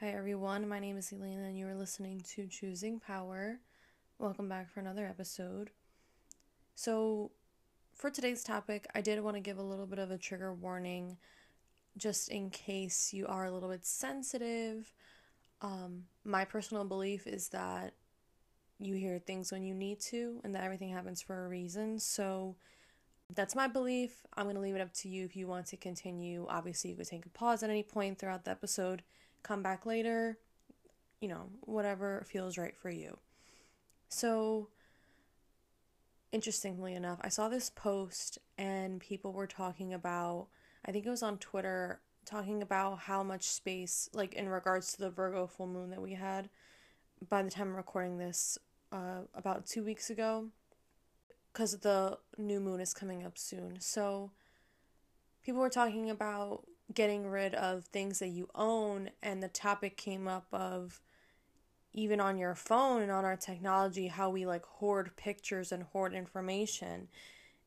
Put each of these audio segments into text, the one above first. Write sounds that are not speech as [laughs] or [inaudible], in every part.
Hi everyone, my name is Elena and you are listening to Choosing Power. Welcome back for another episode. So, for today's topic, I did want to give a little bit of a trigger warning just in case you are a little bit sensitive. Um, my personal belief is that you hear things when you need to and that everything happens for a reason. So, that's my belief. I'm going to leave it up to you if you want to continue. Obviously, you could take a pause at any point throughout the episode, come back later, you know, whatever feels right for you. So, interestingly enough, I saw this post and people were talking about, I think it was on Twitter, talking about how much space, like in regards to the Virgo full moon that we had by the time I'm recording this, uh, about two weeks ago because the new moon is coming up soon. So people were talking about getting rid of things that you own and the topic came up of even on your phone and on our technology how we like hoard pictures and hoard information.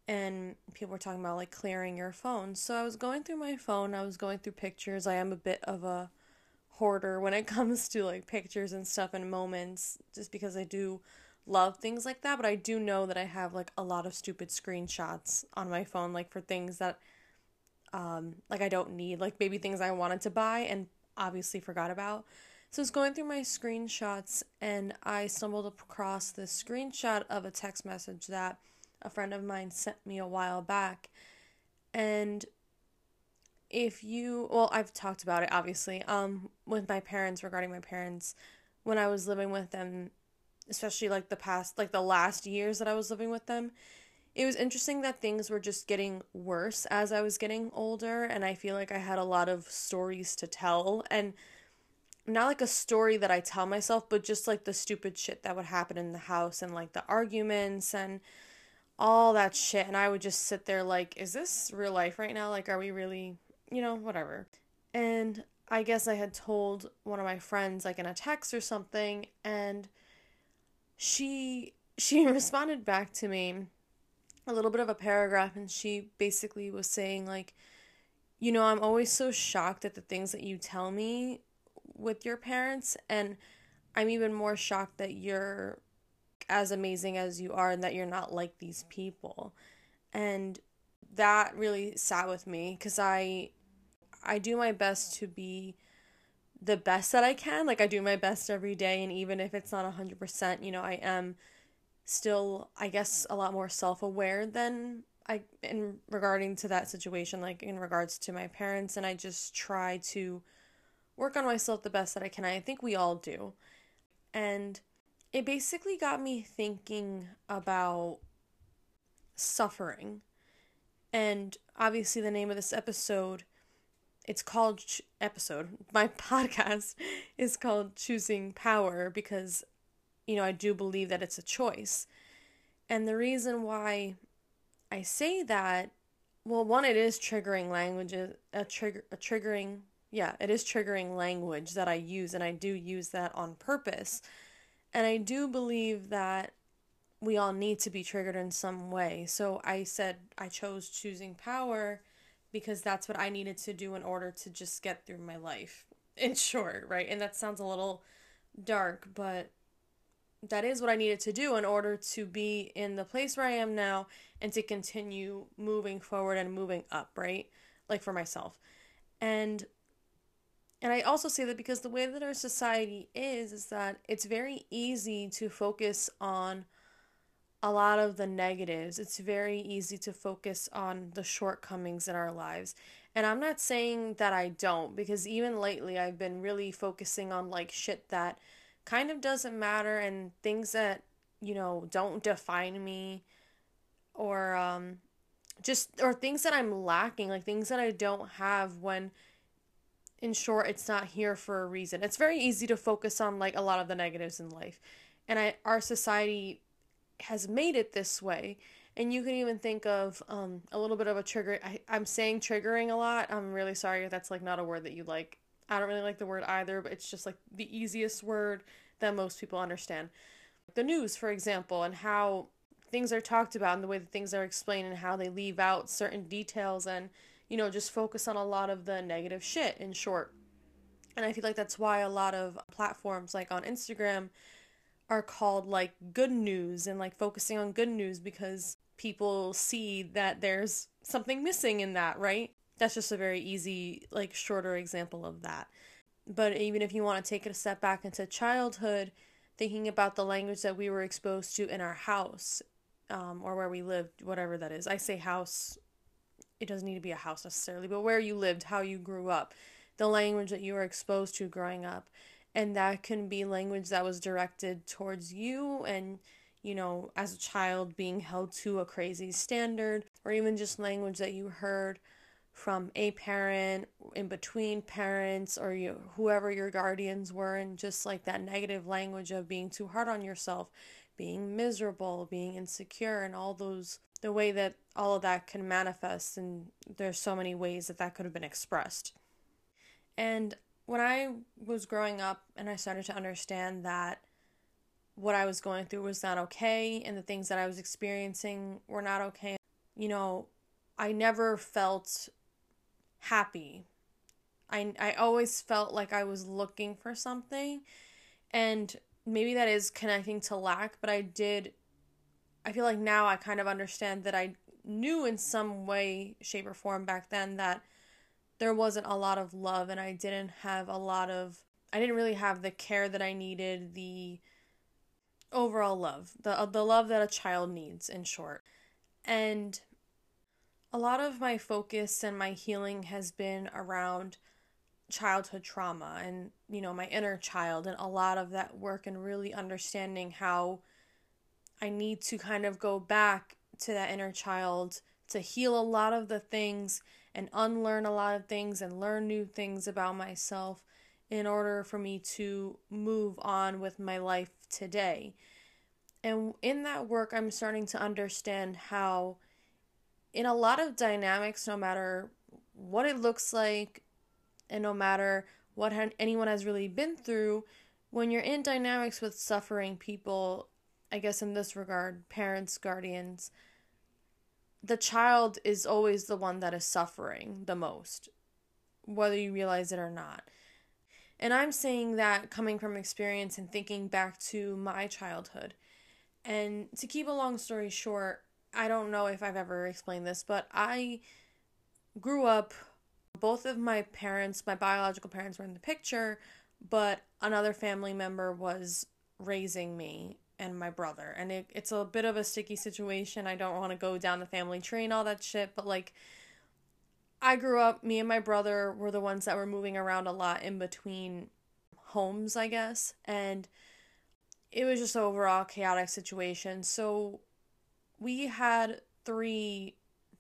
And people were talking about like clearing your phone. So i was going through my phone i was going through pictures. I am a bit of a hoarder when it [laughs] comes to like pictures and stuff and moments just because i do love things like that, but I do know that I have like a lot of stupid screenshots on my phone, like for things that um like I don't need, like maybe things I wanted to buy and obviously forgot about. So I was going through my screenshots and I stumbled across this screenshot of a text message that a friend of mine sent me a while back. And if you well, I've talked about it obviously, um, with my parents regarding my parents when I was living with them especially like the past like the last years that I was living with them it was interesting that things were just getting worse as I was getting older and I feel like I had a lot of stories to tell and not like a story that I tell myself but just like the stupid shit that would happen in the house and like the arguments and all that shit and I would just sit there like is this real life right now? Like are we really you know whatever. And I guess I had told one of my friends like in a text or something and she she [laughs] responded back to me a little bit of a paragraph and she basically was saying like you know i'm always so shocked at the things that you tell me with your parents and i'm even more shocked that you're as amazing as you are and that you're not like these people and that really sat with me cuz i i do my best to be the best that I can. Like I do my best every day and even if it's not 100%, you know, I am still I guess a lot more self-aware than I in regarding to that situation like in regards to my parents and I just try to work on myself the best that I can. I think we all do. And it basically got me thinking about suffering. And obviously the name of this episode it's called episode [laughs] my [laughs] podcast is called choosing power because you know i do believe that it's a choice and the reason why i say that well one it is triggering language, a trigger a triggering yeah it is triggering language that i use and i do use that on purpose and i do believe that we all need to be triggered in some way so i said i chose choosing power because that's what I needed to do in order to just get through my life. [laughs] In short, right? And that sounds a little dark, but that is what I needed to do in order to be in the place where I am now and to continue moving forward and moving up, right? Like for myself. And and I also say that because the way that our society is is that it's very easy to focus on a lot of the negatives. It's very easy to focus on the shortcomings in our lives. And I'm not saying that I don't, because even lately I've been really focusing on like shit that kind of doesn't matter and things that, you know, don't define me or um just or things that I'm lacking, like things that I don't have when in short it's not here for a reason. It's very easy to focus on like a lot of the negatives in life. And I our society has made it this way. And you can even think of um, a little bit of a trigger. I, I'm saying triggering a lot. I'm really sorry if that's like not a word that you like. I don't really like the word either, but it's just like the easiest word that most people understand. The news, for example, and how things are talked about and the way that things are explained and how they leave out certain details and, you know, just focus on a lot of the negative shit in short. And I feel like that's why a lot of platforms like on Instagram are called like good news and like focusing on good news because people see that there's something missing in that, right? That's just a very easy, like, shorter example of that. But even if you want to take it a step back into childhood, thinking about the language that we were exposed to in our house um, or where we lived, whatever that is. I say house, it doesn't need to be a house necessarily, but where you lived, how you grew up, the language that you were exposed to growing up. And that can be language that was directed towards you and, you know, as a child being held to a crazy standard, or even just language that you heard from a parent, in between parents, or you, whoever your guardians were, and just like that negative language of being too hard on yourself, being miserable, being insecure, and all those, the way that all of that can manifest. And there's so many ways that that could have been expressed. And when I was growing up and I started to understand that what I was going through was not okay and the things that I was experiencing were not okay, you know, I never felt happy. I, I always felt like I was looking for something. And maybe that is connecting to lack, but I did. I feel like now I kind of understand that I knew in some way, shape, or form back then that there wasn't a lot of love and I didn't have a lot of. I didn't really have the care that I needed, the overall love, the the love that a child needs in short. And a lot of my focus and my healing has been around childhood trauma and you know my inner child and a lot of that work and really understanding how I need to kind of go back to that inner child to heal a lot of the things and unlearn a lot of things and learn new things about myself in order for me to move on with my life today. And in that work, I'm starting to understand how in a lot of dynamics, no matter what it looks like, and no matter what anyone has really been through, when you're in dynamics with suffering people, I guess in this regard, parents, guardians, the child is always the one that is suffering the most, whether you realize it or not. And I'm saying that coming from experience and thinking back to my childhood. And to keep a long story short, I don't know if I've ever explained this, but I grew up, both of my parents, my biological parents were in the picture, but another family member was raising me and my brother. And it, it's a bit of a sticky situation. I don't want to go down the family tree and all that shit, but like, I grew up, me and my brother were the ones that were moving around a lot in between homes, I guess. And it was just an overall chaotic situation. So we had three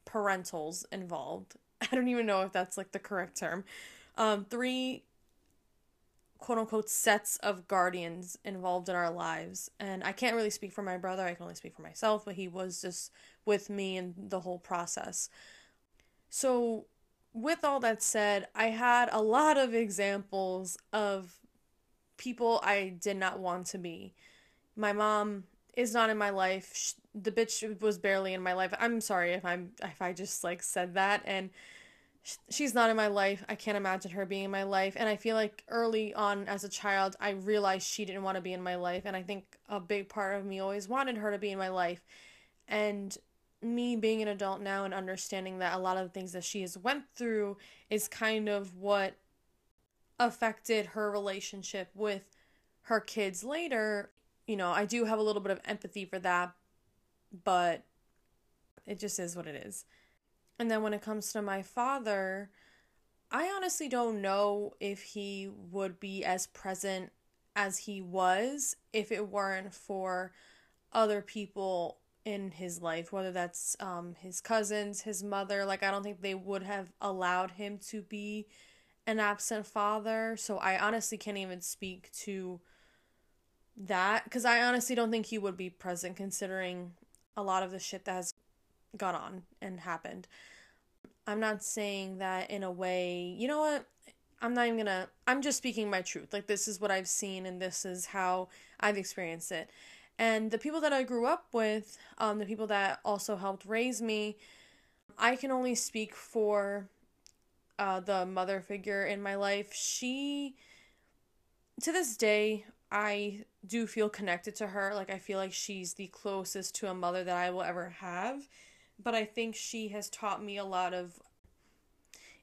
parentals involved. [laughs] I don't even know if that's like the correct term. Um, three quote unquote sets of guardians involved in our lives. And I can't really speak for my brother, I can only speak for myself, but he was just with me in the whole process. So, with all that said, I had a lot of examples of people I did not want to be. My mom is not in my life the bitch was barely in my life. I'm sorry if I'm if I just like said that and she's not in my life. I can't imagine her being in my life and I feel like early on as a child I realized she didn't want to be in my life and I think a big part of me always wanted her to be in my life. And me being an adult now and understanding that a lot of the things that she has went through is kind of what affected her relationship with her kids later. You know, I do have a little bit of empathy for that, but it just is what it is. And then when it comes to my father, I honestly don't know if he would be as present as he was if it weren't for other people in his life, whether that's um, his cousins, his mother. Like, I don't think they would have allowed him to be an absent father. So I honestly can't even speak to that because I honestly don't think he would be present considering a lot of the shit that has gone on and happened. I'm not saying that in a way, you know what? I'm not even gonna, I'm just speaking my truth. Like, this is what I've seen and this is how I've experienced it. And the people that I grew up with, um, the people that also helped raise me, I can only speak for uh, the mother figure in my life, she, to this day, I do feel connected to her. Like, I feel like she's the closest to a mother that I will ever have. But I think she has taught me a lot of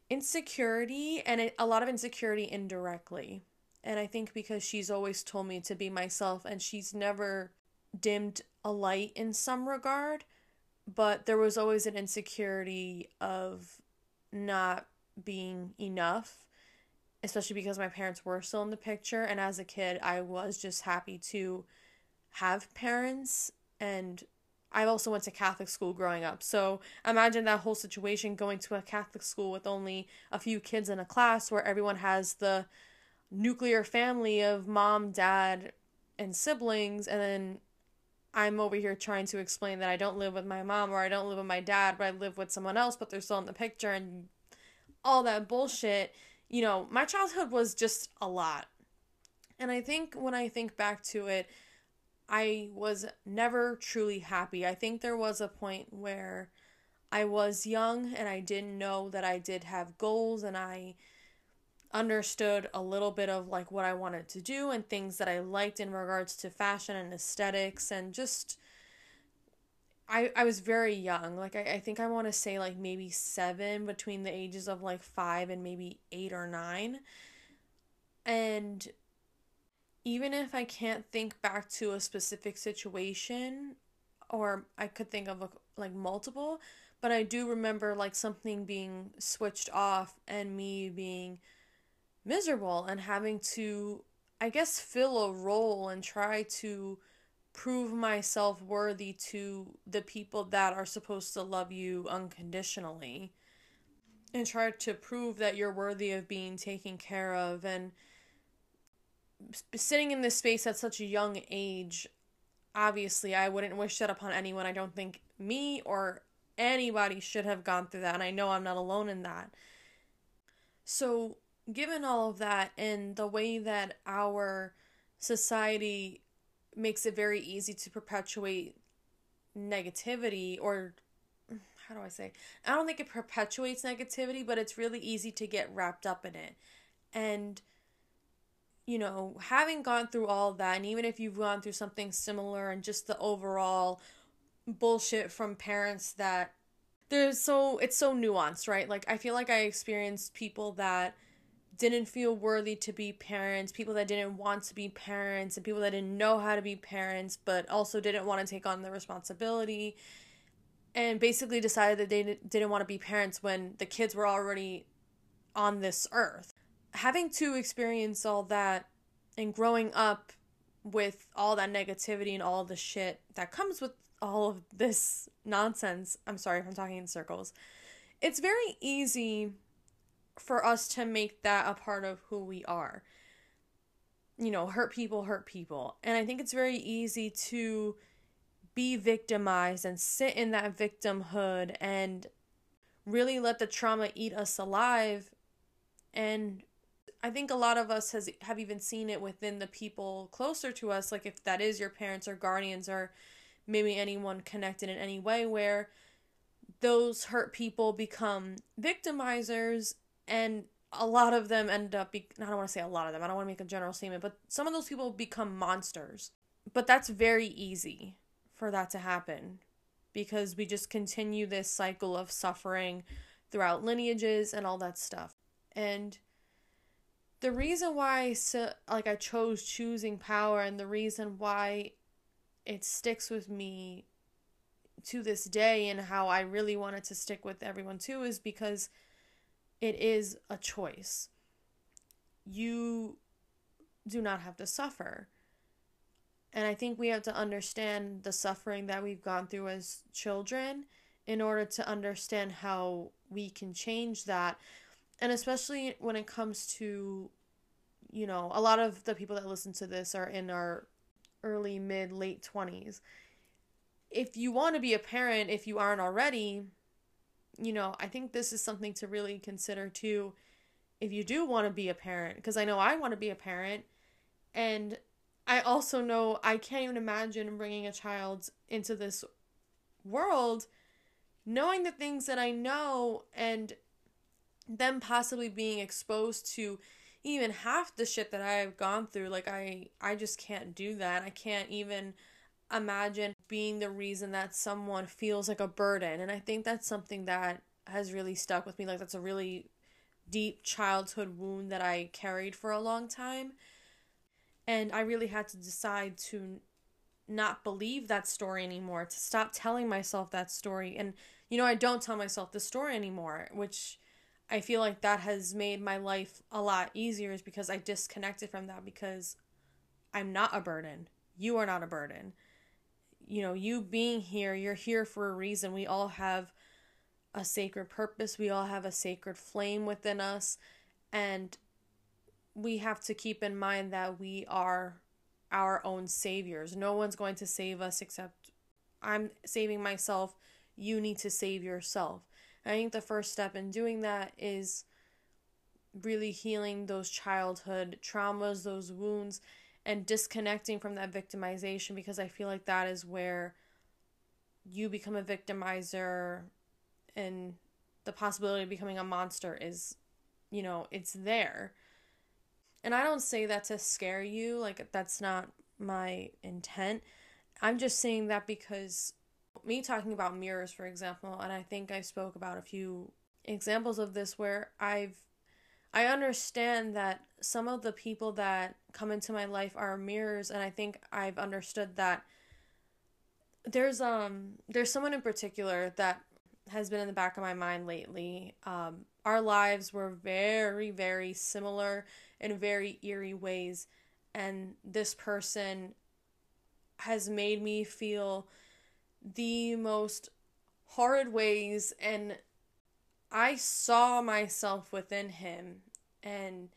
insecurity and a lot of insecurity indirectly. And I think because she's always told me to be myself and she's never dimmed a light in some regard, but there was always an insecurity of not being enough, especially because my parents were still in the picture. And as a kid, I was just happy to have parents. And I also went to Catholic school growing up. So imagine that whole situation going to a Catholic school with only a few kids in a class where everyone has the nuclear family of mom, dad, and siblings, and then I'm over here trying to explain that I don't live with my mom or I don't live with my dad, but I live with someone else, but they're still in the picture and all that bullshit. You know, my childhood was just a lot. And I think when I think back to it, I was never truly happy. I think there was a point where I was young and I didn't know that I did have goals and I understood a little bit of like what I wanted to do and things that I liked in regards to fashion and aesthetics and just I I was very young. Like I, I think I want to say like maybe seven between the ages of like five and maybe eight or nine. And even if I can't think back to a specific situation or I could think of a, like multiple, but I do remember like something being switched off and me being miserable and having to, I guess, fill a role and try to prove myself worthy to the people that are supposed to love you unconditionally and try to prove that you're worthy of being taken care of and sitting in this space at such a young age obviously I wouldn't wish that upon anyone. I don't think me or anybody should have gone through that and I know I'm not alone in that. So given all of that and the way that our society makes it very easy to perpetuate negativity or how do I say? I don't think it perpetuates negativity, but it's really easy to get wrapped up in it. And you know, having gone through all that and even if you've gone through something similar and just the overall bullshit from parents that there's so it's so nuanced, right? Like I feel like I experienced people that didn't feel worthy to be parents, people that didn't want to be parents, and people that didn't know how to be parents, but also didn't want to take on the responsibility, and basically decided that they didn't want to be parents when the kids were already on this earth. Having to experience all that and growing up with all that negativity and all the shit that comes with all of this nonsense, I'm sorry if I'm talking in circles, it's very easy for us to make that a part of who we are. You know, hurt people hurt people. And I think it's very easy to be victimized and sit in that victimhood and really let the trauma eat us alive. And I think a lot of us has have even seen it within the people closer to us, like if that is your parents or guardians or maybe anyone connected in any way where those hurt people become victimizers and a lot of them end up be- I don't want to say a lot of them. I don't want to make a general statement, but some of those people become monsters. But that's very easy for that to happen because we just continue this cycle of suffering throughout lineages and all that stuff. And the reason why like I chose choosing power and the reason why it sticks with me to this day and how I really wanted to stick with everyone too is because it is a choice. You do not have to suffer. And I think we have to understand the suffering that we've gone through as children in order to understand how we can change that. And especially when it comes to, you know, a lot of the people that listen to this are in our early, mid, late 20s. If you want to be a parent, if you aren't already, you know, I think this is something to really consider too if you do want to be a parent because I know I want to be a parent and I also know I can't even imagine bringing a child into this world knowing the things that I know and them possibly being exposed to even half the shit that I've gone through like I I just can't do that. I can't even imagine being the reason that someone feels like a burden and I think that's something that has really stuck with me like that's a really deep childhood wound that I carried for a long time. And I really had to decide to not believe that story anymore, to stop telling myself that story. And, you know, I don't tell myself the story anymore, which I feel like that has made my life a lot easier, is because I disconnected from that because I'm not a burden. You are not a burden. You know, you being here, you're here for a reason. We all have a sacred purpose, we all have a sacred flame within us. And we have to keep in mind that we are our own saviors. No one's going to save us except I'm saving myself. You need to save yourself. And I think the first step in doing that is really healing those childhood traumas, those wounds, and disconnecting from that victimization because I feel like that is where you become a victimizer and the possibility of becoming a monster is, you know, it's there. And I don't say that to scare you, like, that's not my intent. I'm just saying that because me talking about mirrors, for example, and I think I spoke about a few examples of this where I've I understand that some of the people that come into my life are mirrors and I think I've understood that there's um there's someone in particular that has been in the back of my mind lately. Um our lives were very very similar in very eerie ways and this person has made me feel the most horrid ways and I saw myself within him and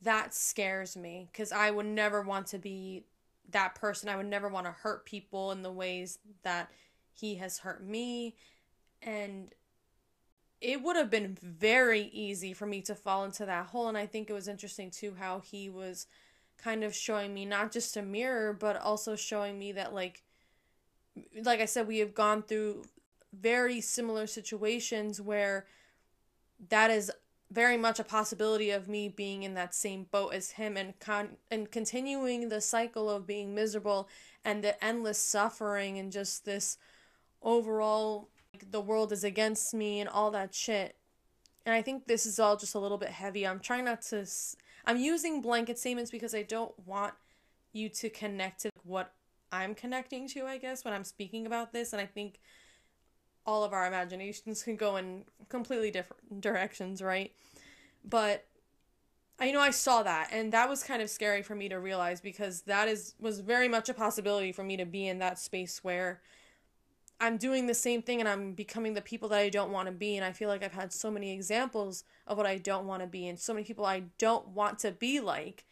that scares me cuz I would never want to be that person. I would never want to hurt people in the ways that he has hurt me and it would have been very easy for me to fall into that hole and I think it was interesting too how he was kind of showing me not just a mirror but also showing me that like like I said, we have gone through very similar situations where that is very much a possibility of me being in that same boat as him and con- and continuing the cycle of being miserable and the endless suffering and just this overall like, the world is against me and all that shit. And I think this is all just a little bit heavy. I'm trying not to I'm using blanket statements because I don't want you to connect to what I'm connecting to, I guess, when I'm speaking about this. And I think all of our imaginations can go in completely different directions, right? But I know I saw that and that was kind of scary for me to realize because that is was very much a possibility for me to be in that space where I'm doing the same thing and I'm becoming the people that I don't want to be and I feel like I've had so many examples of what I don't want to be and so many people I don't want to be like.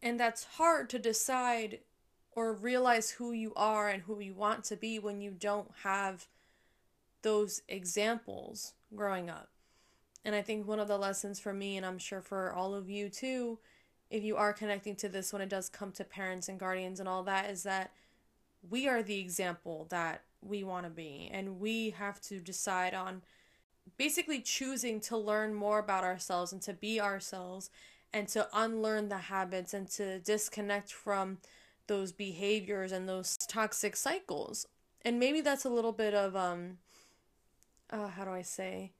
And that's hard to decide or realize who you are and who you want to be when you don't have those examples growing up. And I think one of the lessons for me, and I'm sure for all of you too, if you are connecting to this when it does come to parents and guardians and all that, is that we are the example that we want to be. And we have to decide on basically choosing to learn more about ourselves and to be ourselves and to unlearn the habits and to disconnect from those behaviors and those toxic cycles. And maybe that's a little bit of um uh how do I say?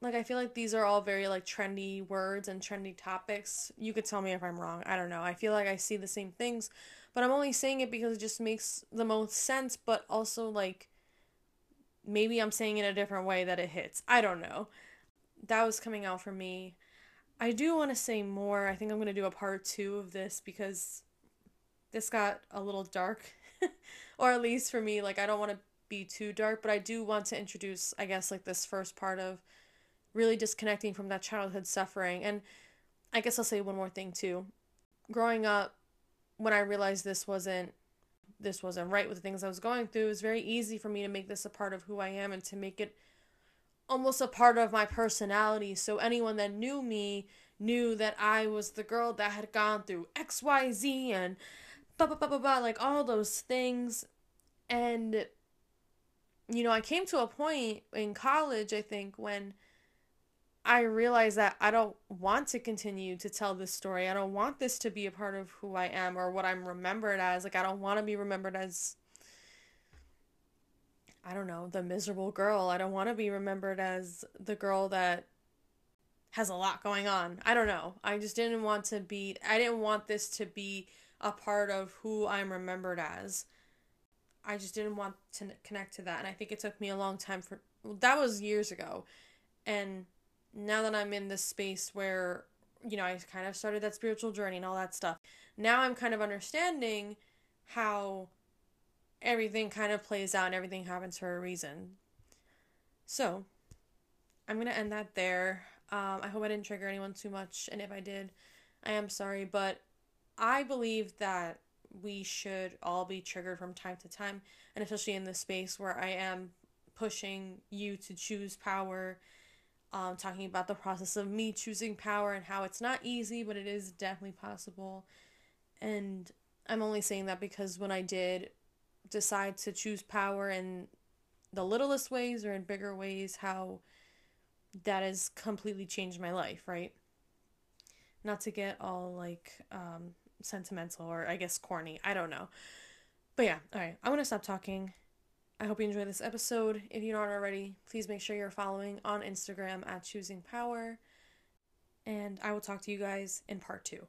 Like I feel like these are all very like trendy words and trendy topics. You could tell me if I'm wrong. I don't know. I feel like I see the same things, but I'm only saying it because it just makes the most sense, but also like maybe I'm saying it a different way that it hits. I don't know. That was coming out for me. I do want to say more. I think I'm going to do a part 2 of this because this got a little dark, [laughs] or at least for me, like I don't want to be too dark, but I do want to introduce, I guess, like this first part of really disconnecting from that childhood suffering. And I guess I'll say one more thing too. Growing up, when I realized this wasn't this wasn't right with the things I was going through, it was very easy for me to make this a part of who I am and to make it almost a part of my personality. So anyone that knew me knew that I was the girl that had gone through XYZ and blah, blah, blah, blah, blah, like all those things. And, you know, I came to a point in college, I think, when I realized that I don't want to continue to tell this story. I don't want this to be a part of who I am or what I'm remembered as. Like, I don't want to be remembered as, I don't know, the miserable girl. I don't want to be remembered as the girl that has a lot going on. I don't know. I just didn't want to be, I didn't want this to be a part of who I'm remembered as. I just didn't want to connect to that. And I think it took me a long time for, that was years ago. And now that I'm in this space where, you know, I kind of started that spiritual journey and all that stuff, now I'm kind of understanding how everything kind of plays out and everything happens for a reason. So, I'm going to end that there. Um, I hope I didn't trigger anyone too much, and if I did, I am sorry, but I believe that we should all be triggered from time to time, and especially in this space where I am pushing you to choose power um, talking about the process of me choosing power and how it's not easy, but it is definitely possible. And I'm only saying that because when I did decide to choose power in the littlest ways or in bigger ways, how that has completely changed my life, right? Not to get all like um, sentimental or I guess corny. I don't know. But yeah, all right. I'm going to stop talking. I hope you enjoyed this episode. If you're not already, please make sure you're following on Instagram at Choosing Power. And I will talk to you guys in part two.